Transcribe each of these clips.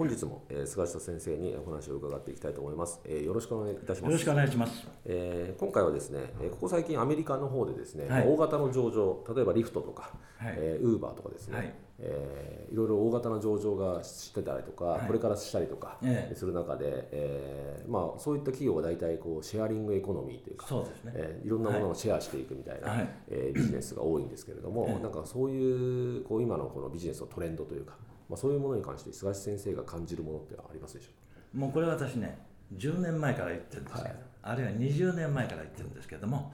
本日も、えー、菅下先生にお話を伺っていきたいと思います、えー、よろしくお願いいたします。よろしくお願いします、えー、今回はですねここ最近アメリカの方でですね、はい、大型の上場例えばリフトとか、はい、えー、ウーバーとかですね、はい。えー、いろいろ大型の上場がしてたりとか、はい、これからしたりとかする中で、えーまあ、そういった企業が大体こうシェアリングエコノミーというかそうですね、えー、いろんなものをシェアしていくみたいな、はい、えー、ビジネスが多いんですけれども、なんかそういうこう今のこのビジネスのトレンドというかまあ、そういうものに関して菅先生が感じるものってありますでしょうもうこれ私ね10年前から言ってるんですけど、はい、あるいは20年前から言ってるんですけども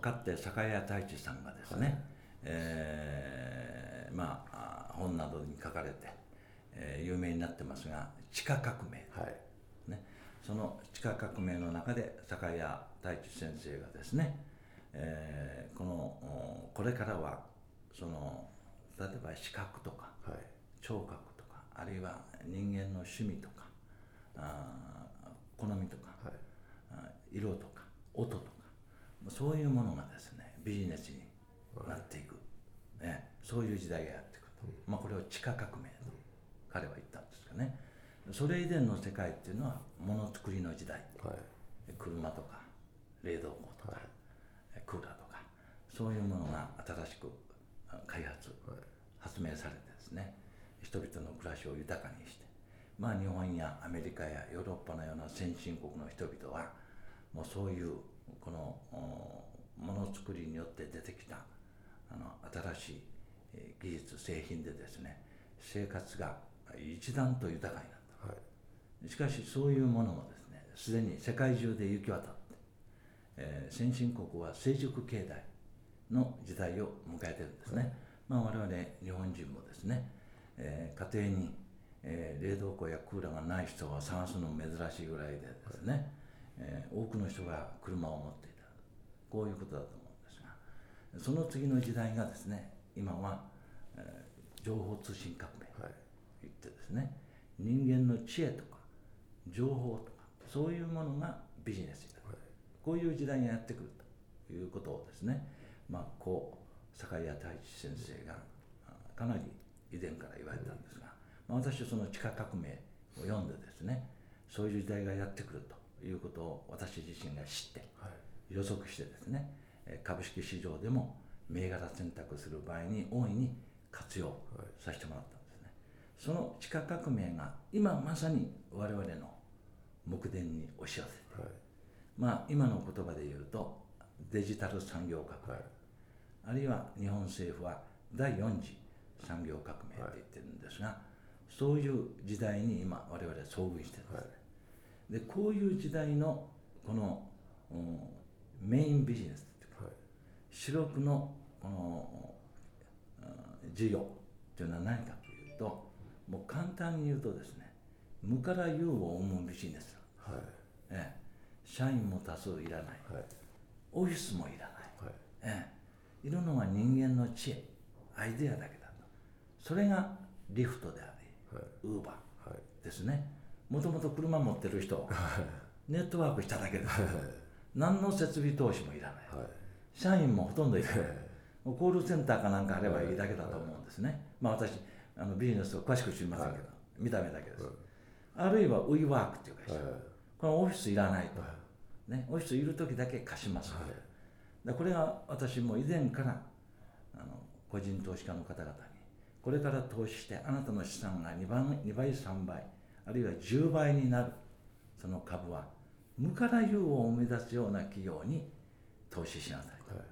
かつて酒屋太一さんがですね、はい、えー、まあ本などに書かれて、えー、有名になってますが地下革命、はい、ね、その地下革命の中で酒屋太一先生がですね、えー、このこれからはその例えば視覚とか、はい聴覚とかあるいは人間の趣味とかあ好みとか、はい、色とか音とかそういうものがですねビジネスになっていく、はい、ね、そういう時代がやってくると、うん、まあ、これを地下革命と彼は言ったんですかね。それ以前の世界っていうのはものづくりの時代、はい、車とか冷蔵庫とか、クーラーとかそういうものが新しく開発、発明されてですね人々の暮らしを豊かにしてまあ日本やアメリカやヨーロッパのような先進国の人々はもうそういうこのものづくりによって出てきたあの新しい技術製品でですね生活が一段と豊かになった、はい、しかしそういうものもですねすでに世界中で行き渡って、えー、先進国は成熟経済の時代を迎えてるんですね、はい、まあ我々日本人もですねえー、家庭に、えー、冷蔵庫やクーラーがない人を探すのも珍しいぐらいでですね、えー、多くの人が車を持っていた。こういうことだと思うんですがその次の時代がですね今は、えー、情報通信革命とい。ってですね、人間の知恵とか情報とかそういうものがビジネスになる、はい、こういう時代がやってくるということをですねまあこう坂井太一先生がかなり以前から言われたんですが、まあ、私はその地下革命を読んでですねそういう時代がやってくるということを私自身が知って、予測してですね株式市場でも銘柄選択する場合に大いに活用させてもらったんですね、その地下革命が今まさに我々の目前に押し寄せて、はい、まあ今の言葉で言うとデジタル産業革命、はい、あるいは日本政府は第4次産業革命って言ってるんですが、はい、そういう時代に今我々は遭遇してるんです。ね、はい、でこういう時代のこの、うん、メインビジネスっていうか、はい、主力のこの、うん、事業っていうのは何かというともう簡単に言うとですね無から有を生むビジネス、はい。ええ、社員も多数いらない、はい、オフィスもいらない、はい。ええ、いるのが人間の知恵アイデアだけだそれがリフトであり、ウーバーですね。もともと車持ってる人、ネットワークしただけです、何の設備投資もいらない、社員もほとんどいらない、コールセンターかなんかあればいいだけだと思うんですね、まあ私あのビジネスを詳しく知りませんけど、見た目だけです、あるいはウィーワークっていう会社、このオフィスいらないと、ね、オフィスいる時だけ貸します、でこれが私も以前からあの個人投資家の方々にこれから投資してあなたの資産が2倍 ,2 倍3倍あるいは10倍になる。その株は無から有を生み出すような企業に投資しなさい、はい、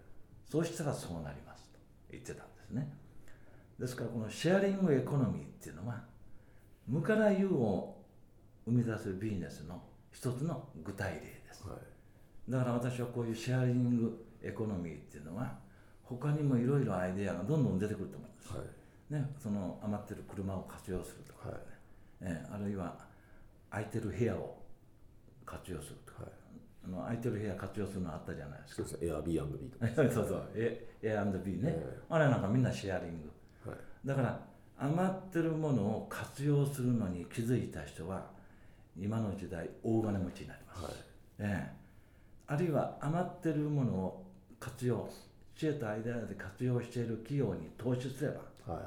そうしたらそうなりますと。言ってたんですね。ですからこのシェアリングエコノミーっていうのは無から有を生み出すビジネスの一つの具体例です、はい、だから私はこういうシェアリングエコノミーっていうのは他にもいろいろアイデアがどんどん出てくると思います、はい、ね、その余ってる車を活用するとか、ね、はい、えあるいは空いてる部屋を活用するとか、はい、あの空いてる部屋活用するのあったじゃないですか。そうですエアビービーとか。そうそう。エエアビーね、えー、あれなんかみんなシェアリング、はい、だから余ってるものを活用するのに気づいた人は今の時代大金持ちになります、はい、えー、あるいは余ってるものを活用知恵とアイデアで活用している企業に投資すれば、はい、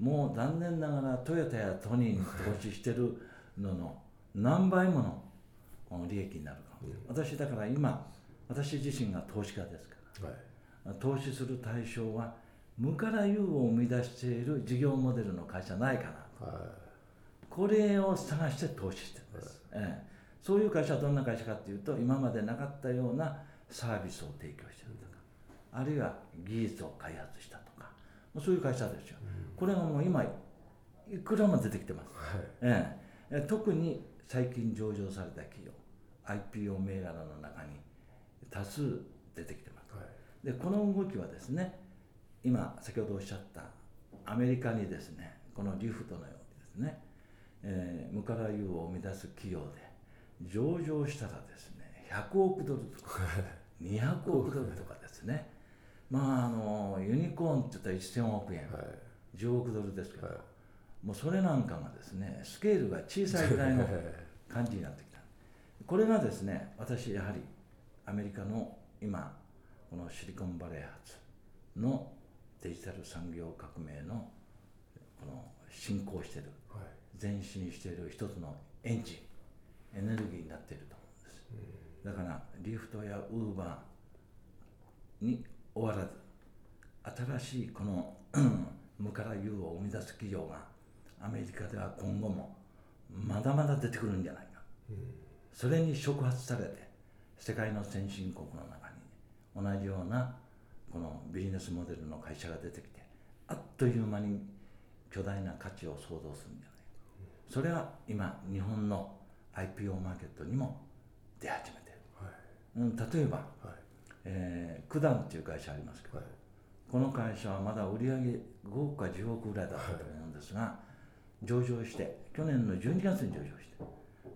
もう残念ながらトヨタやトニーに投資してるのの何倍もの利益になるかも、うん、私だから今私自身が投資家ですから、はい、投資する対象は無から有を生み出している事業モデルの会社ないかな、はい、これを探して投資してるんです、はい、ええ、そういう会社はどんな会社かっていうと今までなかったようなサービスを提供してるとかあるいは技術を開発したとかそういう会社ですよ、うん、これがもう今いくらも出てきてます、はい。ええ、特に最近上場された企業 IPO 銘柄の中に多数出てきてます、はい、でこの動きはですね今先ほどおっしゃったアメリカにですねこのリフトのようにですね、えー、無から有を生み出す企業で上場したらですね100億ドルとか 200億ドルとかですねまああのユニコーンって言ったら1000億円、はい、10億ドルですけど、はい、もうそれなんかがですねスケールが小さいぐらいの感じになってきた。これがですね私やはりアメリカの今このシリコンバレー発のデジタル産業革命のこの進行している、はい、前進している一つのエンジンエネルギーになっていると。思うん。です、だからリフトやウーバーに終わらず新しいこの無から有を生み出す企業がアメリカでは今後もまだまだ出てくるんじゃないか、それに触発されて世界の先進国の中に同じようなこのビジネスモデルの会社が出てきてあっという間に巨大な価値を創造するんじゃないか。それは今日本の IPO マーケットにも出始めてる、はい、うん、例えば、はいえー、九段っていう会社ありますけど、はい、この会社はまだ売り上げ5億か10億ぐらいだったと思うんですが、上場して去年の12月に上場して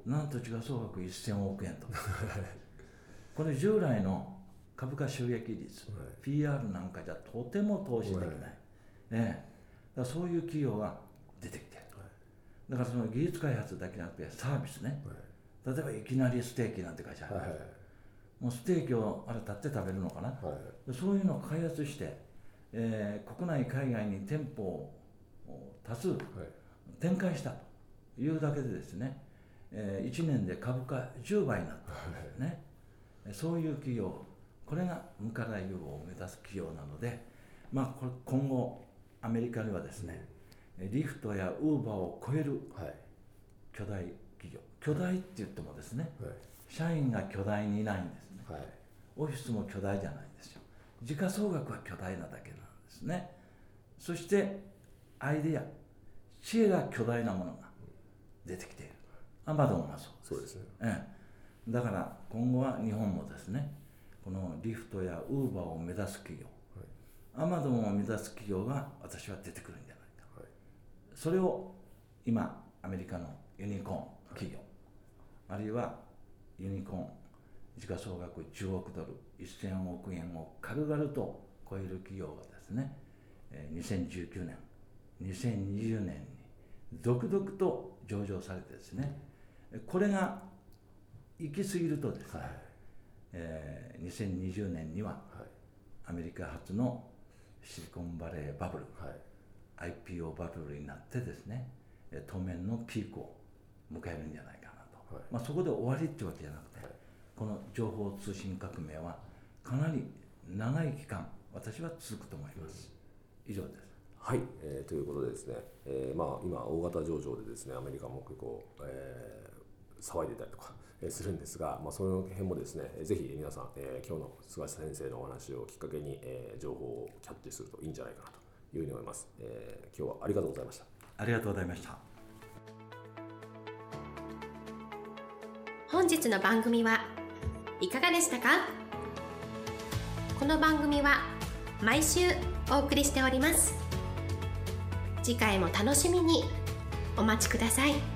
なんと時価総額1000億円と。これ従来の株価収益率、はい、PR なんかじゃとても投資できない、はい、ね、だそういう企業が出てきてる、はい、だからその技術開発だけじゃなくてサービスね、例えばいきなりステーキなんて会社ある、はい、もうステーキをあれ立って食べるのかな、そういうのを開発して、えー、国内海外に店舗を多数展開したというだけでですね、えー、1年で株価10倍になったんですね、そういう企業これが無から有を目指す企業なので、まあ、これ今後アメリカにはですね、リフトやウーバーを超える巨大企業。巨大って言ってもですね、はい、社員が巨大にいないんですね、はい、オフィスも巨大じゃないんですよ。時価総額は巨大なだけなんですね。そしてアイデア。知恵が巨大なものが出てきている。アマゾンがそうです。ね、ええ、だから今後は日本もですねこのリフトやウーバーを目指す企業、アマゾンを目指す企業が私は出てくるんじゃないか、はい、それを今アメリカのユニコーン企業、はい、あるいはユニコーン時価総額10億ドル1000億円を軽々と超える企業がですね2019年2020年に続々と上場されてですねこれが行き過ぎるとですね、はい。えー、2020年には、アメリカ初のシリコンバレーバブル、はい、IPO バブルになってですね当面のピークを迎えるんじゃないかなと、はい、まあ、そこで終わりってわけじゃなくて、はい、この情報通信革命はかなり長い期間私は続くと思います、以上です。はい、えー、ということでですね、えーまあ、今大型上場でですねアメリカも結構、えー、騒いでいたりとかするんですが、まあ、その辺もですねぜひ皆さん、えー、今日の菅下先生のお話をきっかけに、えー、情報をキャッチするといいんじゃないかなというふうに思います、えー、今日はありがとうございました。ありがとうございました。本日の番組はいかがでしたか？この番組は毎週お送りしております次回も楽しみにお待ちください。